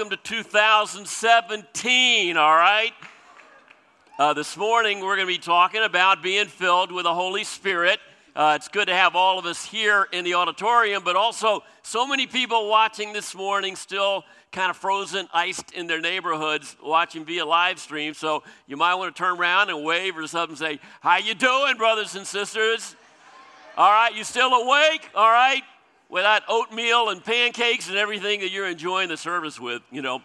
welcome to 2017, all right? Uh, this morning, we're going to be talking about being filled with the Holy Spirit. Uh, it's good to have all of us here in the auditorium, but also so many people watching this morning still kind of frozen, iced in their neighborhoods, watching via live stream. So you might want to turn around and wave or something, say, "How you doing, brothers and sisters?" All right, you still awake? All right, with that oatmeal and pancakes and everything that you're enjoying the service with, you know.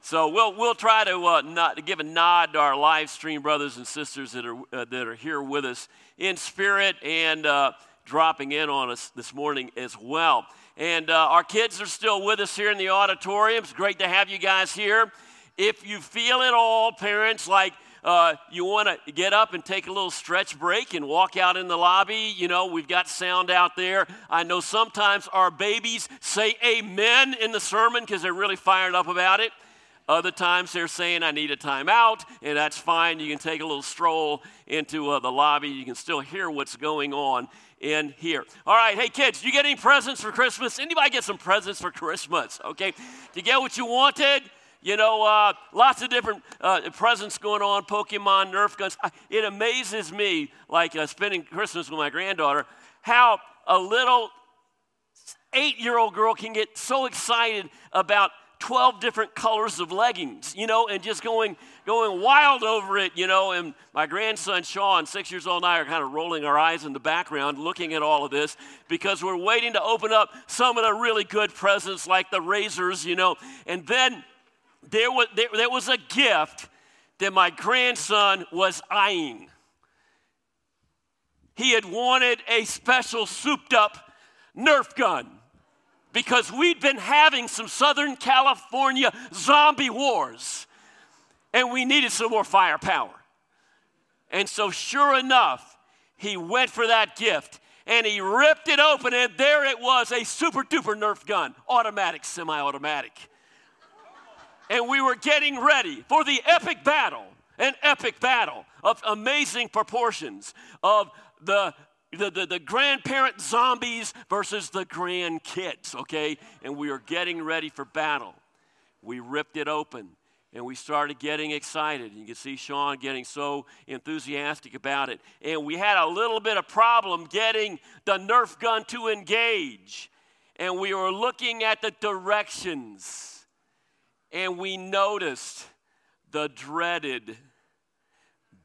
So we'll, we'll try to, uh, not, to give a nod to our live stream brothers and sisters that are, uh, that are here with us in spirit and uh, dropping in on us this morning as well. And uh, our kids are still with us here in the auditorium. It's great to have you guys here. If you feel at all, parents, like uh, you want to get up and take a little stretch break and walk out in the lobby, you know, we've got sound out there. I know sometimes our babies say amen in the sermon because they're really fired up about it. Other times they're saying, I need a timeout, and that's fine. You can take a little stroll into uh, the lobby. You can still hear what's going on in here. All right, hey kids, you get any presents for Christmas? Anybody get some presents for Christmas? Okay, did you get what you wanted? You know, uh, lots of different uh, presents going on, Pokemon, Nerf guns. It amazes me, like uh, spending Christmas with my granddaughter, how a little eight year old girl can get so excited about 12 different colors of leggings, you know, and just going, going wild over it, you know. And my grandson Sean, six years old, and I are kind of rolling our eyes in the background looking at all of this because we're waiting to open up some of the really good presents like the razors, you know. And then there was, there, there was a gift that my grandson was eyeing. He had wanted a special souped up Nerf gun because we'd been having some Southern California zombie wars and we needed some more firepower. And so, sure enough, he went for that gift and he ripped it open, and there it was a super duper Nerf gun, automatic, semi automatic and we were getting ready for the epic battle, an epic battle of amazing proportions of the the, the, the, grandparent zombies versus the grandkids, okay? And we were getting ready for battle. We ripped it open and we started getting excited. You can see Sean getting so enthusiastic about it. And we had a little bit of problem getting the Nerf gun to engage. And we were looking at the directions and we noticed the dreaded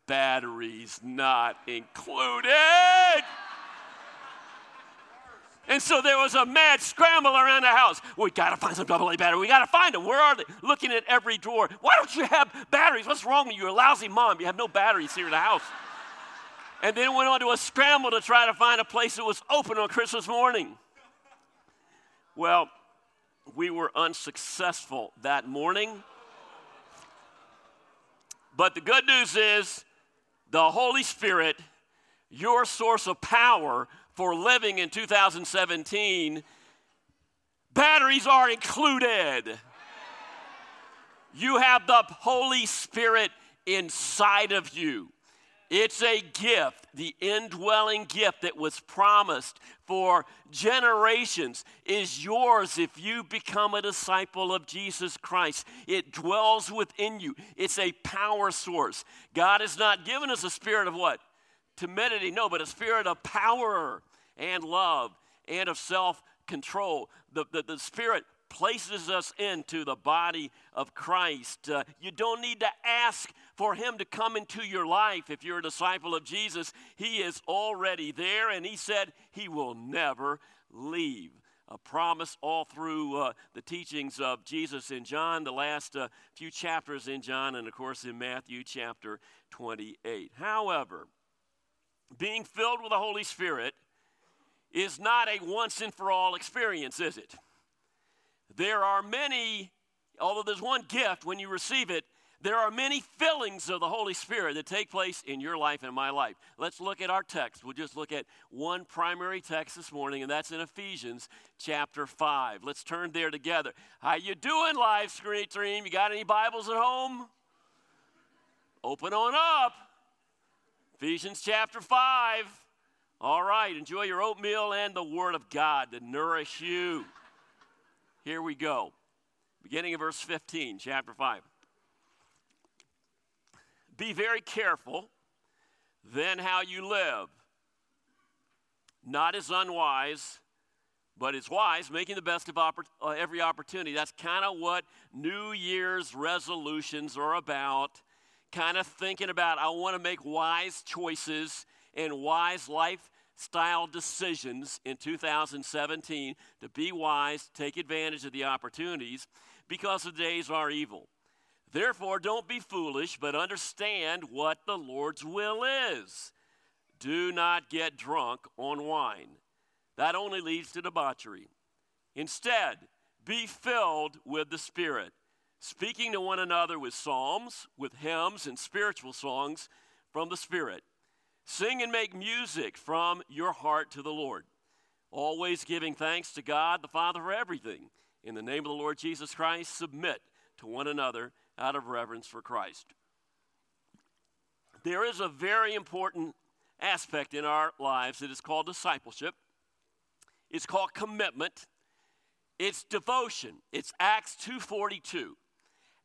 batteries not included. And so there was a mad scramble around the house. We gotta find some AA battery. We gotta find them. Where are they? Looking at every drawer. Why don't you have batteries? What's wrong with you? You're a lousy mom. You have no batteries here in the house. And then went on to a scramble to try to find a place that was open on Christmas morning. Well, we were unsuccessful that morning. But the good news is the Holy Spirit, your source of power for living in 2017, batteries are included. You have the Holy Spirit inside of you. It's a gift, the indwelling gift that was promised for generations is yours if you become a disciple of Jesus Christ. It dwells within you, it's a power source. God has not given us a spirit of what? Timidity, no, but a spirit of power and love and of self control. The, the, the Spirit places us into the body of Christ. Uh, you don't need to ask for Him to come into your life if you're a disciple of Jesus. He is already there, and He said He will never leave. A promise all through uh, the teachings of Jesus in John, the last uh, few chapters in John, and of course in Matthew chapter 28. However, being filled with the Holy Spirit is not a once and for all experience, is it? There are many, although there's one gift when you receive it, there are many fillings of the Holy Spirit that take place in your life and my life. Let's look at our text. We'll just look at one primary text this morning, and that's in Ephesians chapter 5. Let's turn there together. How you doing, live screen stream? You got any Bibles at home? Open on up. Ephesians chapter 5. All right, enjoy your oatmeal and the Word of God to nourish you. Here we go. beginning of verse 15, chapter 5. Be very careful then how you live, not as unwise, but as wise, making the best of oppor- uh, every opportunity. That's kind of what New Year's resolutions are about. Kind of thinking about, I want to make wise choices and wise lifestyle decisions in 2017 to be wise, take advantage of the opportunities because the days are evil. Therefore, don't be foolish, but understand what the Lord's will is. Do not get drunk on wine. That only leads to debauchery. Instead, be filled with the Spirit, speaking to one another with psalms, with hymns, and spiritual songs from the Spirit. Sing and make music from your heart to the Lord, always giving thanks to God the Father for everything. In the name of the Lord Jesus Christ, submit to one another out of reverence for Christ. There is a very important aspect in our lives that is called discipleship. It's called commitment. It's devotion. It's Acts 2:42.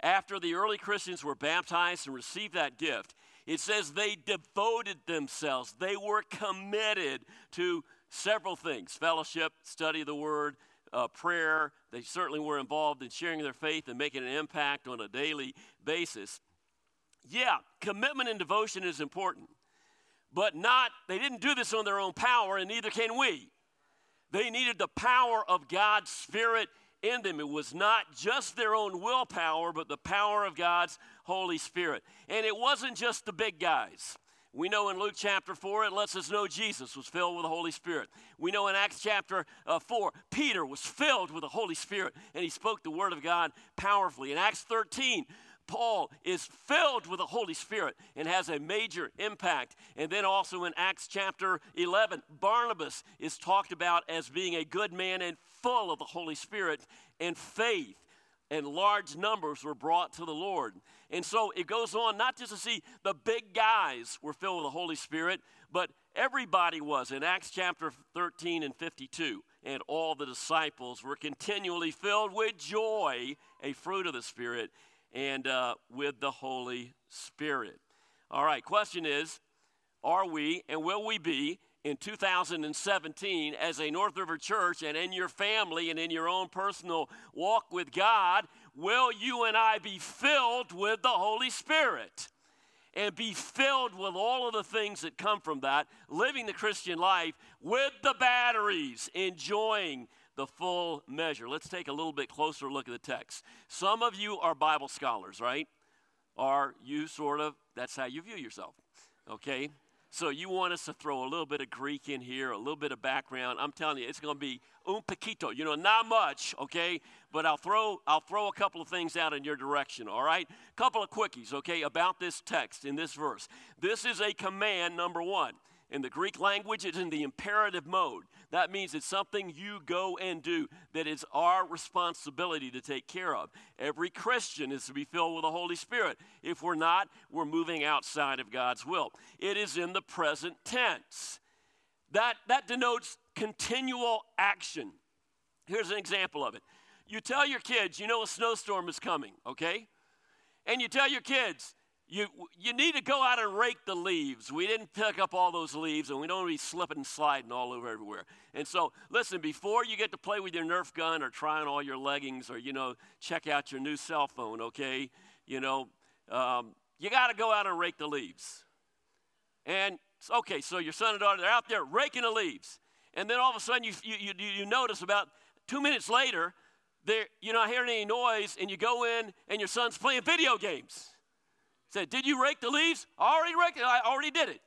After the early Christians were baptized and received that gift, it says they devoted themselves. They were committed to several things fellowship, study of the word, uh, prayer. They certainly were involved in sharing their faith and making an impact on a daily basis. Yeah, commitment and devotion is important, but not, they didn't do this on their own power, and neither can we. They needed the power of God's Spirit in them. It was not just their own willpower, but the power of God's Holy Spirit. And it wasn't just the big guys. We know in Luke chapter 4, it lets us know Jesus was filled with the Holy Spirit. We know in Acts chapter uh, 4, Peter was filled with the Holy Spirit and he spoke the Word of God powerfully. In Acts 13, Paul is filled with the Holy Spirit and has a major impact. And then also in Acts chapter 11, Barnabas is talked about as being a good man and full of the Holy Spirit and faith and large numbers were brought to the Lord. And so it goes on not just to see the big guys were filled with the Holy Spirit, but everybody was in Acts chapter 13 and 52. And all the disciples were continually filled with joy, a fruit of the Spirit, and uh, with the Holy Spirit. All right, question is Are we and will we be in 2017 as a North River church and in your family and in your own personal walk with God, will you and I be filled with the Holy Spirit? And be filled with all of the things that come from that, living the Christian life with the batteries, enjoying the full measure. Let's take a little bit closer look at the text. Some of you are Bible scholars, right? Are you sort of, that's how you view yourself, okay? So you want us to throw a little bit of Greek in here, a little bit of background. I'm telling you, it's going to be un poquito. You know, not much, okay? But I'll throw I'll throw a couple of things out in your direction. All right, A couple of quickies, okay, about this text in this verse. This is a command number one. In the Greek language, it's in the imperative mode. That means it's something you go and do that is our responsibility to take care of. Every Christian is to be filled with the Holy Spirit. If we're not, we're moving outside of God's will. It is in the present tense. That, that denotes continual action. Here's an example of it. You tell your kids, you know a snowstorm is coming, okay? And you tell your kids, you, you need to go out and rake the leaves. We didn't pick up all those leaves, and we don't want to be slipping and sliding all over everywhere. And so, listen, before you get to play with your Nerf gun or try on all your leggings or, you know, check out your new cell phone, okay, you know, um, you got to go out and rake the leaves. And, okay, so your son and daughter, they're out there raking the leaves. And then all of a sudden, you, you, you, you notice about two minutes later, you're not hearing any noise, and you go in, and your son's playing video games said, Did you rake the leaves? I already raked it. I already did it.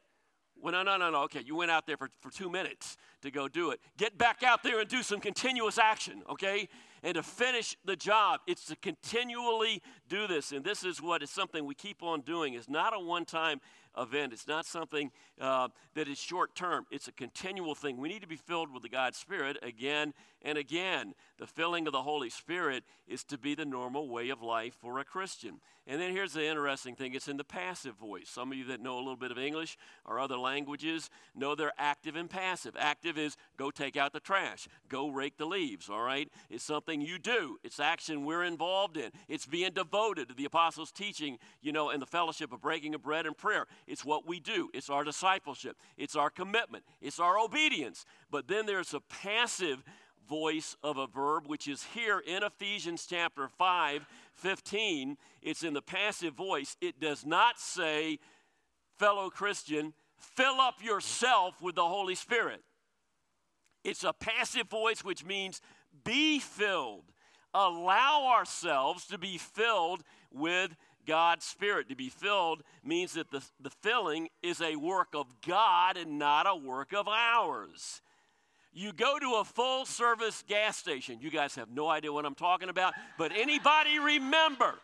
Well, no, no, no, no. Okay, you went out there for, for two minutes to go do it. Get back out there and do some continuous action, okay? And to finish the job, it's to continually do this. And this is what is something we keep on doing. It's not a one time event. It's not something uh, that is short term, it's a continual thing. We need to be filled with the God Spirit again and again. The filling of the Holy Spirit is to be the normal way of life for a Christian. And then here's the interesting thing it's in the passive voice. Some of you that know a little bit of English or other languages know they're active and passive. Active is go take out the trash, go rake the leaves, all right? It's something you do, it's action we're involved in. It's being devoted to the apostles' teaching, you know, and the fellowship of breaking of bread and prayer. It's what we do, it's our discipleship, it's our commitment, it's our obedience. But then there's a passive voice of a verb, which is here in Ephesians chapter 5, 15. It's in the passive voice. It does not say, fellow Christian, fill up yourself with the Holy Spirit. It's a passive voice, which means be filled. Allow ourselves to be filled with God's Spirit. To be filled means that the, the filling is a work of God and not a work of ours. You go to a full service gas station. You guys have no idea what I'm talking about, but anybody remember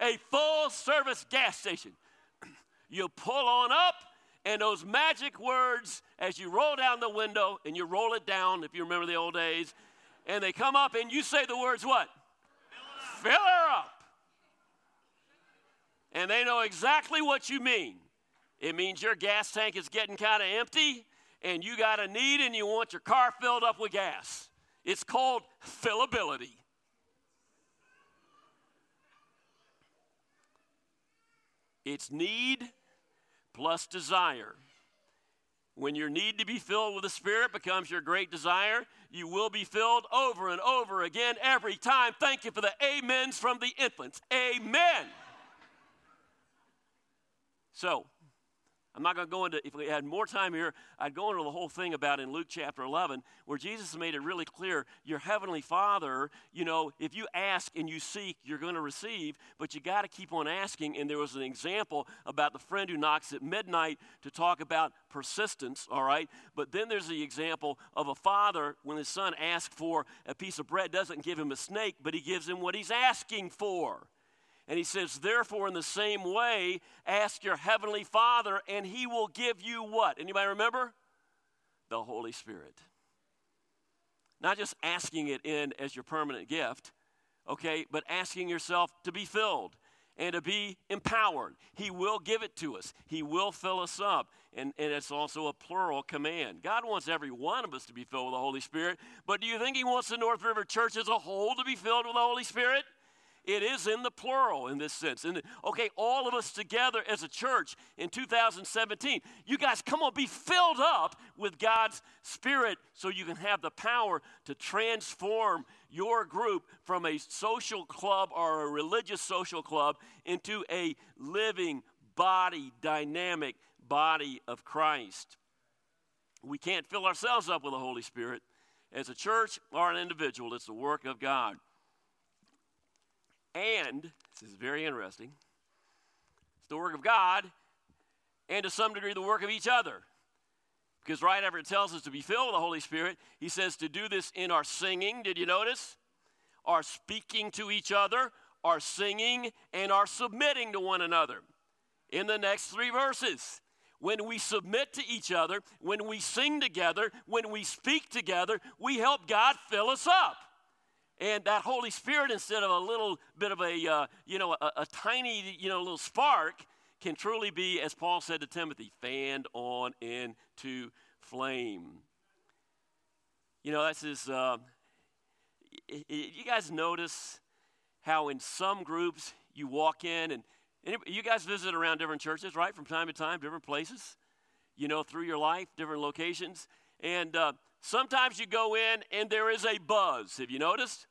a full service gas station? You pull on up, and those magic words, as you roll down the window and you roll it down, if you remember the old days, and they come up and you say the words what? Fill her up. Fill her up. And they know exactly what you mean. It means your gas tank is getting kind of empty and you got a need and you want your car filled up with gas. It's called fillability. It's need plus desire. When your need to be filled with the Spirit becomes your great desire, you will be filled over and over again every time. Thank you for the amens from the infants. Amen. So, I'm not going to go into, if we had more time here, I'd go into the whole thing about in Luke chapter 11, where Jesus made it really clear your heavenly Father, you know, if you ask and you seek, you're going to receive, but you got to keep on asking. And there was an example about the friend who knocks at midnight to talk about persistence, all right? But then there's the example of a father when his son asks for a piece of bread, doesn't give him a snake, but he gives him what he's asking for. And he says, Therefore, in the same way, ask your heavenly Father, and he will give you what? Anybody remember? The Holy Spirit. Not just asking it in as your permanent gift, okay, but asking yourself to be filled and to be empowered. He will give it to us, He will fill us up. And, and it's also a plural command. God wants every one of us to be filled with the Holy Spirit, but do you think He wants the North River Church as a whole to be filled with the Holy Spirit? It is in the plural in this sense. And okay, all of us together as a church in 2017, you guys come on, be filled up with God's Spirit so you can have the power to transform your group from a social club or a religious social club into a living body, dynamic body of Christ. We can't fill ourselves up with the Holy Spirit as a church or an individual. It's the work of God. And, this is very interesting, it's the work of God and to some degree the work of each other. Because right after it tells us to be filled with the Holy Spirit, he says to do this in our singing. Did you notice? Our speaking to each other, our singing, and our submitting to one another. In the next three verses, when we submit to each other, when we sing together, when we speak together, we help God fill us up. And that Holy Spirit, instead of a little bit of a, uh, you know, a, a tiny, you know, little spark, can truly be, as Paul said to Timothy, fanned on into flame. You know, that's his, uh, you guys notice how in some groups you walk in and, you guys visit around different churches, right, from time to time, different places, you know, through your life, different locations. And uh, Sometimes you go in and there is a buzz. Have you noticed?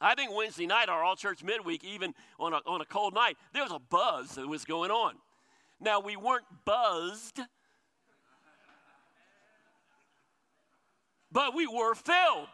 I think Wednesday night, our all church midweek, even on a, on a cold night, there was a buzz that was going on. Now, we weren't buzzed, but we were filled.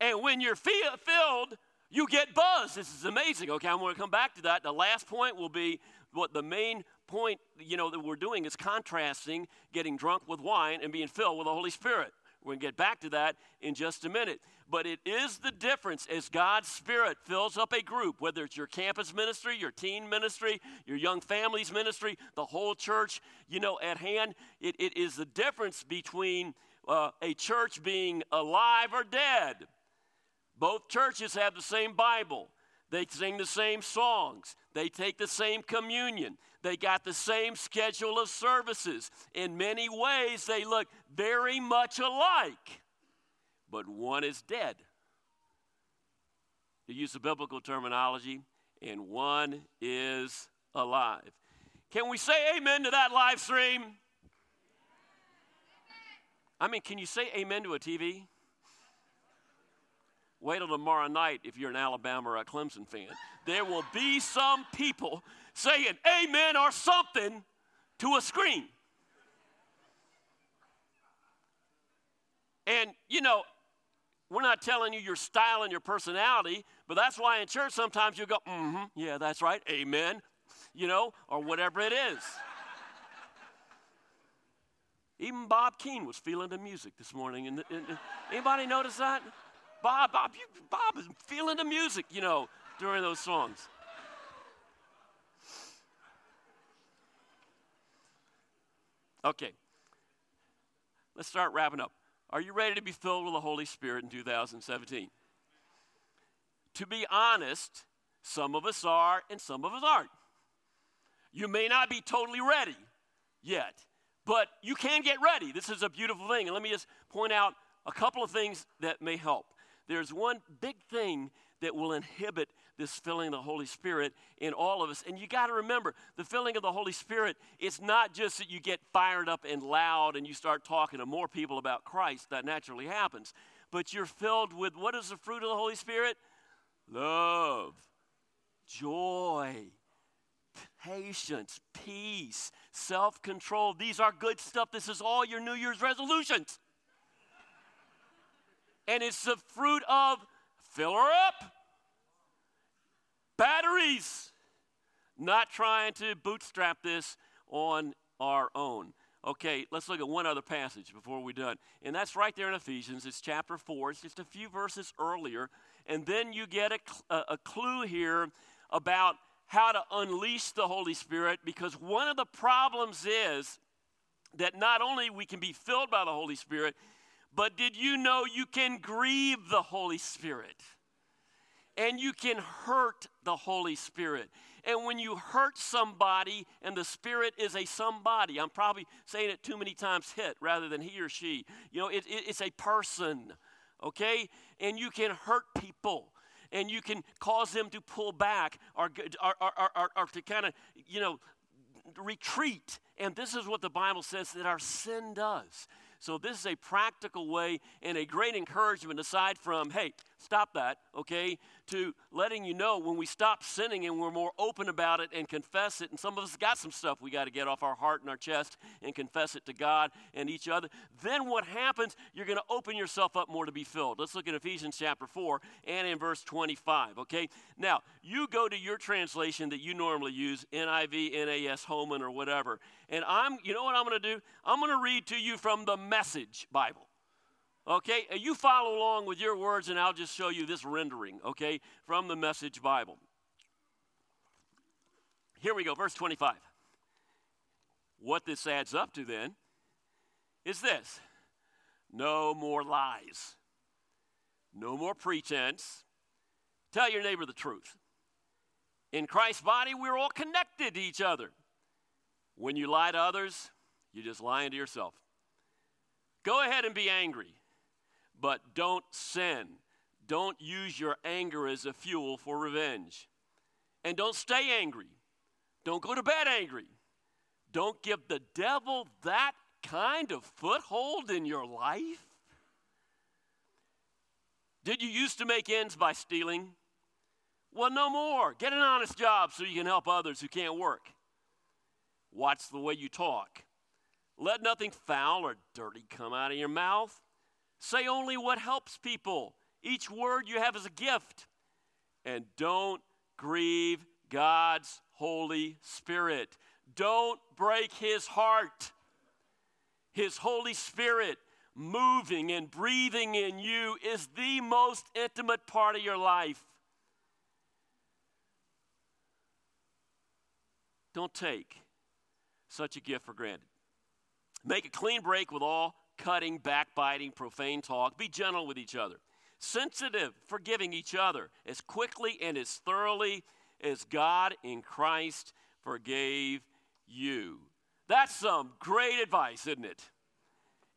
And when you're filled, you get buzzed. This is amazing. Okay, I'm going to come back to that. The last point will be what the main point, you know, that we're doing is contrasting getting drunk with wine and being filled with the Holy Spirit. We're going to get back to that in just a minute. but it is the difference as God's Spirit fills up a group, whether it's your campus ministry, your teen ministry, your young families ministry, the whole church, you know, at hand. It, it is the difference between uh, a church being alive or dead. Both churches have the same Bible. They sing the same songs. They take the same communion. They got the same schedule of services. In many ways, they look very much alike, but one is dead. To use the biblical terminology, and one is alive. Can we say amen to that live stream? I mean, can you say amen to a TV? Wait till tomorrow night if you're an Alabama or a Clemson fan. There will be some people saying amen or something to a screen. And, you know, we're not telling you your style and your personality, but that's why in church sometimes you go, mm hmm, yeah, that's right, amen, you know, or whatever it is. Even Bob Keene was feeling the music this morning. Anybody notice that? Bob, Bob, you, Bob is feeling the music, you know, during those songs. Okay, let's start wrapping up. Are you ready to be filled with the Holy Spirit in 2017? To be honest, some of us are and some of us aren't. You may not be totally ready yet, but you can get ready. This is a beautiful thing. And let me just point out a couple of things that may help. There's one big thing that will inhibit this filling of the Holy Spirit in all of us. And you got to remember, the filling of the Holy Spirit, it's not just that you get fired up and loud and you start talking to more people about Christ. That naturally happens. But you're filled with what is the fruit of the Holy Spirit? Love, joy, patience, peace, self control. These are good stuff. This is all your New Year's resolutions. And it's the fruit of fill her up batteries, not trying to bootstrap this on our own. Okay, let's look at one other passage before we're done. And that's right there in Ephesians. It's chapter 4. It's just a few verses earlier. And then you get a, a, a clue here about how to unleash the Holy Spirit because one of the problems is that not only we can be filled by the Holy Spirit, but did you know you can grieve the Holy Spirit? and you can hurt the Holy Spirit. And when you hurt somebody and the Spirit is a somebody, I'm probably saying it too many times hit rather than he or she. You know, it, it, it's a person, okay? And you can hurt people and you can cause them to pull back or, or, or, or, or to kind of, you know, retreat. And this is what the Bible says that our sin does. So, this is a practical way and a great encouragement aside from, hey, stop that, okay, to letting you know when we stop sinning and we're more open about it and confess it. And some of us got some stuff we got to get off our heart and our chest and confess it to God and each other. Then what happens? You're going to open yourself up more to be filled. Let's look at Ephesians chapter 4 and in verse 25, okay? Now, you go to your translation that you normally use, NIV, NAS, Holman, or whatever. And I'm, you know what I'm going to do? I'm going to read to you from the Message Bible. Okay, you follow along with your words, and I'll just show you this rendering, okay, from the Message Bible. Here we go, verse 25. What this adds up to then is this no more lies, no more pretense. Tell your neighbor the truth. In Christ's body, we're all connected to each other. When you lie to others, you're just lying to yourself. Go ahead and be angry, but don't sin. Don't use your anger as a fuel for revenge. And don't stay angry. Don't go to bed angry. Don't give the devil that kind of foothold in your life. Did you used to make ends by stealing? Well, no more. Get an honest job so you can help others who can't work. Watch the way you talk. Let nothing foul or dirty come out of your mouth. Say only what helps people. Each word you have is a gift. And don't grieve God's Holy Spirit. Don't break His heart. His Holy Spirit moving and breathing in you is the most intimate part of your life. Don't take such a gift for granted. Make a clean break with all cutting, backbiting, profane talk. Be gentle with each other. Sensitive, forgiving each other as quickly and as thoroughly as God in Christ forgave you. That's some great advice, isn't it?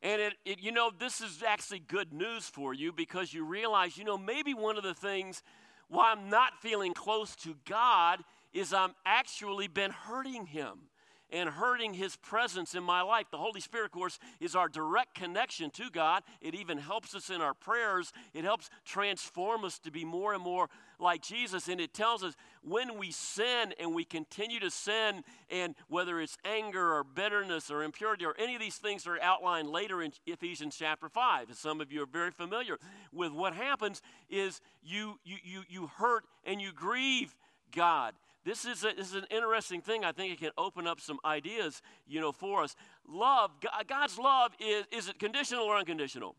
And it, it, you know, this is actually good news for you because you realize, you know, maybe one of the things why I'm not feeling close to God is I'm actually been hurting Him and hurting his presence in my life. The Holy Spirit, of course, is our direct connection to God. It even helps us in our prayers. It helps transform us to be more and more like Jesus. And it tells us when we sin and we continue to sin, and whether it's anger or bitterness or impurity or any of these things are outlined later in Ephesians chapter 5, and some of you are very familiar with what happens, is you, you, you, you hurt and you grieve God. This is, a, this is an interesting thing. I think it can open up some ideas, you know, for us. Love, God's love is, is it conditional or unconditional?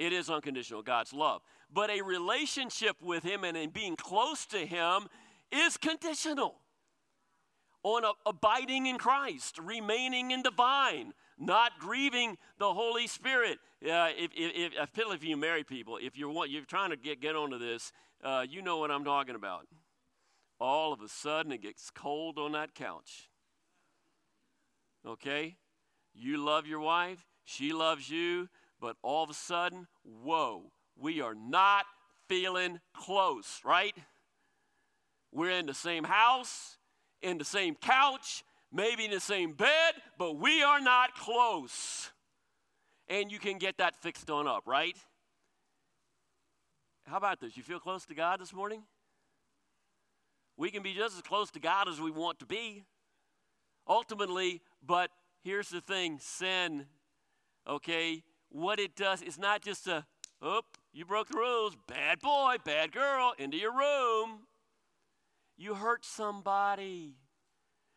It is unconditional, God's love. But a relationship with Him and in being close to Him is conditional on a, abiding in Christ, remaining in the vine, not grieving the Holy Spirit. Uh, if, if, if, if you married people, if you're, you're trying to get, get onto this, uh, you know what I'm talking about all of a sudden it gets cold on that couch. Okay? You love your wife, she loves you, but all of a sudden, whoa, we are not feeling close, right? We're in the same house, in the same couch, maybe in the same bed, but we are not close. And you can get that fixed on up, right? How about this? You feel close to God this morning? We can be just as close to God as we want to be. Ultimately, but here's the thing sin, okay, what it does is not just a, oh, you broke the rules, bad boy, bad girl, into your room. You hurt somebody.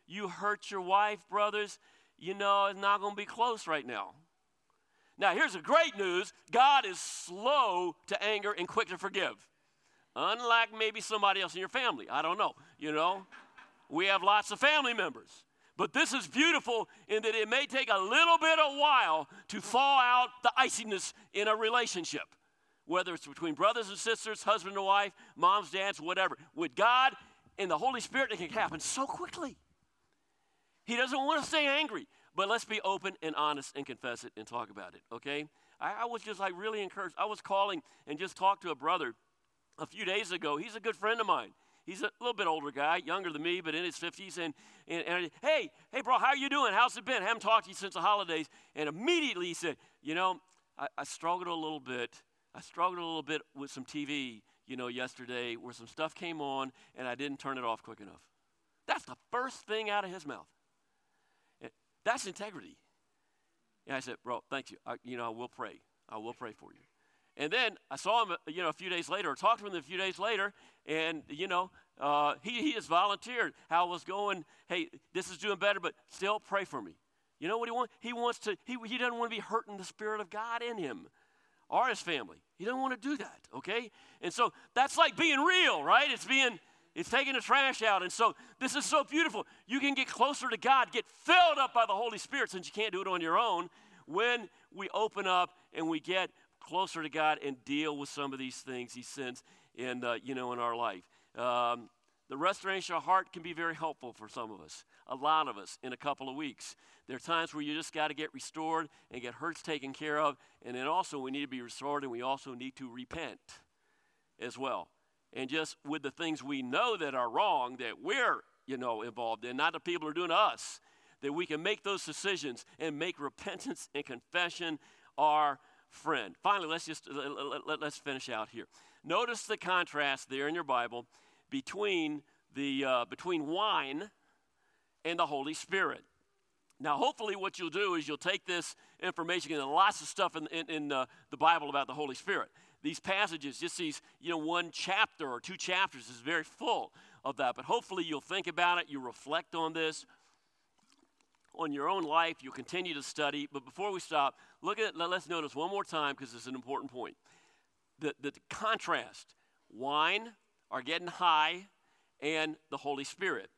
You hurt your wife, brothers. You know, it's not going to be close right now. Now, here's the great news God is slow to anger and quick to forgive. Unlike maybe somebody else in your family. I don't know. You know, we have lots of family members. But this is beautiful in that it may take a little bit of while to thaw out the iciness in a relationship, whether it's between brothers and sisters, husband and wife, moms, dads, whatever. With God and the Holy Spirit, it can happen so quickly. He doesn't want to stay angry, but let's be open and honest and confess it and talk about it, okay? I, I was just like really encouraged. I was calling and just talked to a brother a few days ago. He's a good friend of mine. He's a little bit older guy, younger than me, but in his 50s. And, and, and hey, hey, bro, how are you doing? How's it been? I haven't talked to you since the holidays. And immediately he said, You know, I, I struggled a little bit. I struggled a little bit with some TV, you know, yesterday where some stuff came on and I didn't turn it off quick enough. That's the first thing out of his mouth. That's integrity. And I said, Bro, thank you. I, you know, I will pray. I will pray for you. And then I saw him, you know, a few days later, or talked to him a few days later, and, you know, uh, he, he has volunteered how it was going. Hey, this is doing better, but still pray for me. You know what he wants? He wants to, he, he doesn't want to be hurting the Spirit of God in him or his family. He doesn't want to do that, okay? And so that's like being real, right? It's being, it's taking the trash out. And so this is so beautiful. You can get closer to God, get filled up by the Holy Spirit since you can't do it on your own when we open up and we get closer to God and deal with some of these things He sends in, uh, you know, in our life. Um, the restoration of heart can be very helpful for some of us, a lot of us, in a couple of weeks. There are times where you just got to get restored and get hurts taken care of, and then also we need to be restored and we also need to repent as well. And just with the things we know that are wrong that we're, you know, involved in, not the people who are doing to us, that we can make those decisions and make repentance and confession our friend. Finally, let's just let, us finish out here. Notice the contrast there in your Bible between the uh, between wine and the Holy Spirit. Now, hopefully, what you'll do is you'll take this information and lots of stuff in, in, in uh, the Bible about the Holy Spirit. These passages, just these, you know, one chapter or two chapters is very full of that. But hopefully, you'll think about it, you reflect on this, on your own life. You'll continue to study. But before we stop, look at let's notice one more time because it's an important point. The, the contrast wine are getting high and the Holy Spirit.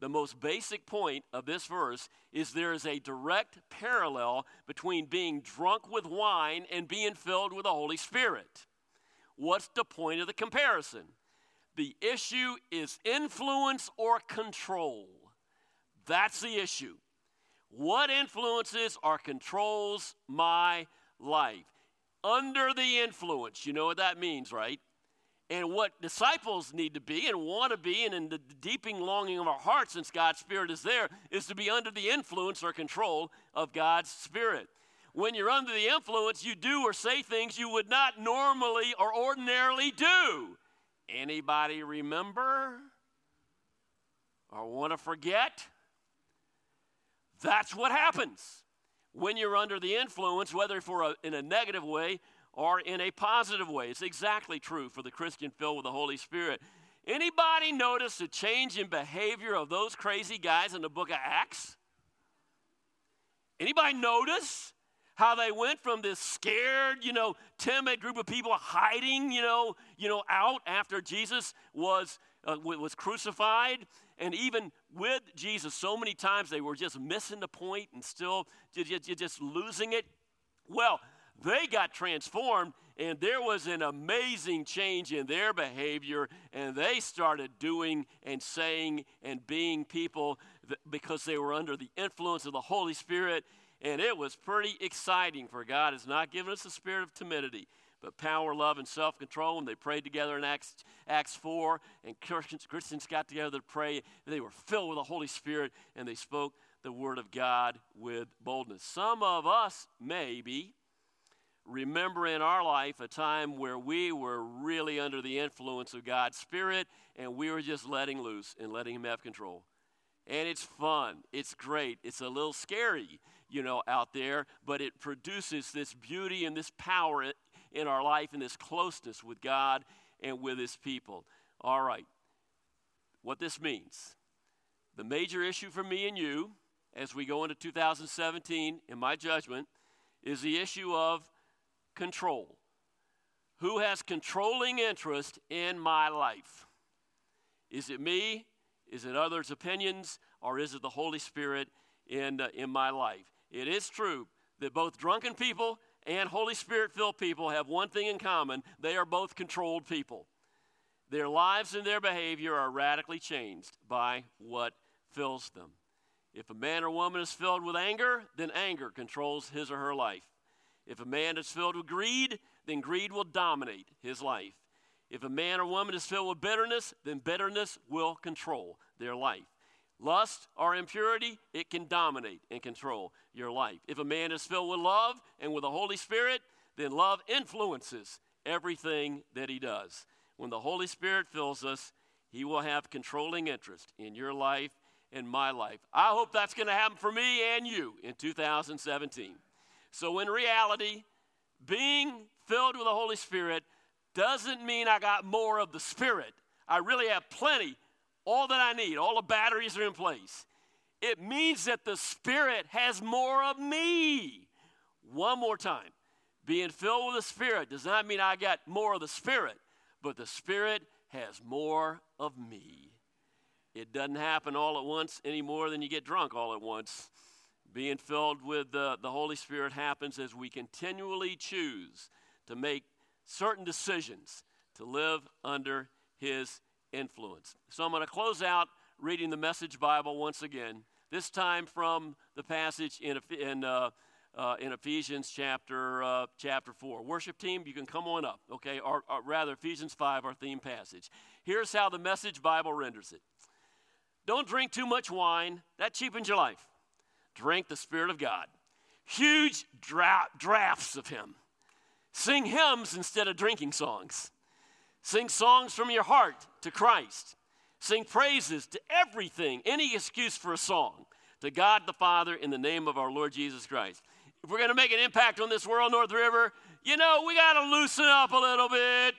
The most basic point of this verse is there is a direct parallel between being drunk with wine and being filled with the Holy Spirit. What's the point of the comparison? The issue is influence or control. That's the issue. What influences or controls my life? Under the influence, you know what that means, right? And what disciples need to be and want to be, and in the deeping longing of our hearts, since God's Spirit is there, is to be under the influence or control of God's Spirit. When you're under the influence, you do or say things you would not normally or ordinarily do. Anybody remember or want to forget? That's what happens when you're under the influence, whether for a, in a negative way or in a positive way. It's exactly true for the Christian filled with the Holy Spirit. Anybody notice a change in behavior of those crazy guys in the book of Acts? Anybody notice how they went from this scared, you know, timid group of people hiding, you know, you know, out after Jesus was uh, was crucified and even with Jesus, so many times they were just missing the point and still just losing it. Well, they got transformed, and there was an amazing change in their behavior, and they started doing and saying and being people because they were under the influence of the Holy Spirit, and it was pretty exciting for God has not given us a spirit of timidity but power, love, and self control. And they prayed together in Acts, Acts 4, and Christians, Christians got together to pray. They were filled with the Holy Spirit, and they spoke the Word of God with boldness. Some of us, maybe, remember in our life a time where we were really under the influence of God's Spirit, and we were just letting loose and letting Him have control. And it's fun, it's great, it's a little scary you know, out there, but it produces this beauty and this power in our life and this closeness with God and with His people. All right, what this means. The major issue for me and you as we go into 2017, in my judgment, is the issue of control. Who has controlling interest in my life? Is it me? Is it others' opinions? Or is it the Holy Spirit in, uh, in my life? It is true that both drunken people and Holy Spirit filled people have one thing in common they are both controlled people. Their lives and their behavior are radically changed by what fills them. If a man or woman is filled with anger, then anger controls his or her life. If a man is filled with greed, then greed will dominate his life. If a man or woman is filled with bitterness, then bitterness will control their life. Lust or impurity, it can dominate and control your life. If a man is filled with love and with the Holy Spirit, then love influences everything that he does. When the Holy Spirit fills us, he will have controlling interest in your life and my life. I hope that's going to happen for me and you in 2017. So, in reality, being filled with the Holy Spirit doesn't mean I got more of the Spirit. I really have plenty all that I need, all the batteries are in place. It means that the Spirit has more of me. One more time. Being filled with the Spirit does not mean I got more of the Spirit, but the Spirit has more of me. It doesn't happen all at once any more than you get drunk all at once. Being filled with the, the Holy Spirit happens as we continually choose to make certain decisions to live under His influence. So I'm going to close out reading the Message Bible once again, this time from the passage in, in, uh, uh, in Ephesians chapter, uh, chapter 4. Worship team, you can come on up, okay? Or, or rather, Ephesians 5, our theme passage. Here's how the Message Bible renders it Don't drink too much wine, that cheapens your life. Drink the Spirit of God. Huge dra- drafts of Him. Sing hymns instead of drinking songs. Sing songs from your heart to Christ. Sing praises to everything, any excuse for a song, to God the Father in the name of our Lord Jesus Christ. If we're going to make an impact on this world, North River, you know, we got to loosen up a little bit.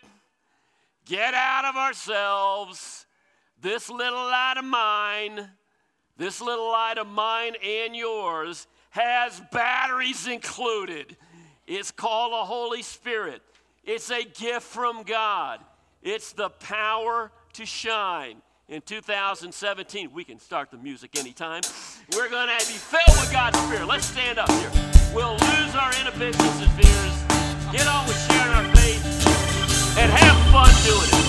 Get out of ourselves. This little light of mine, this little light of mine and yours has batteries included. It's called the Holy Spirit. It's a gift from God. It's the power to shine. In 2017, we can start the music anytime. We're going to be filled with God's Spirit. Let's stand up here. We'll lose our inhibitions and fears, get on with sharing our faith, and have fun doing it.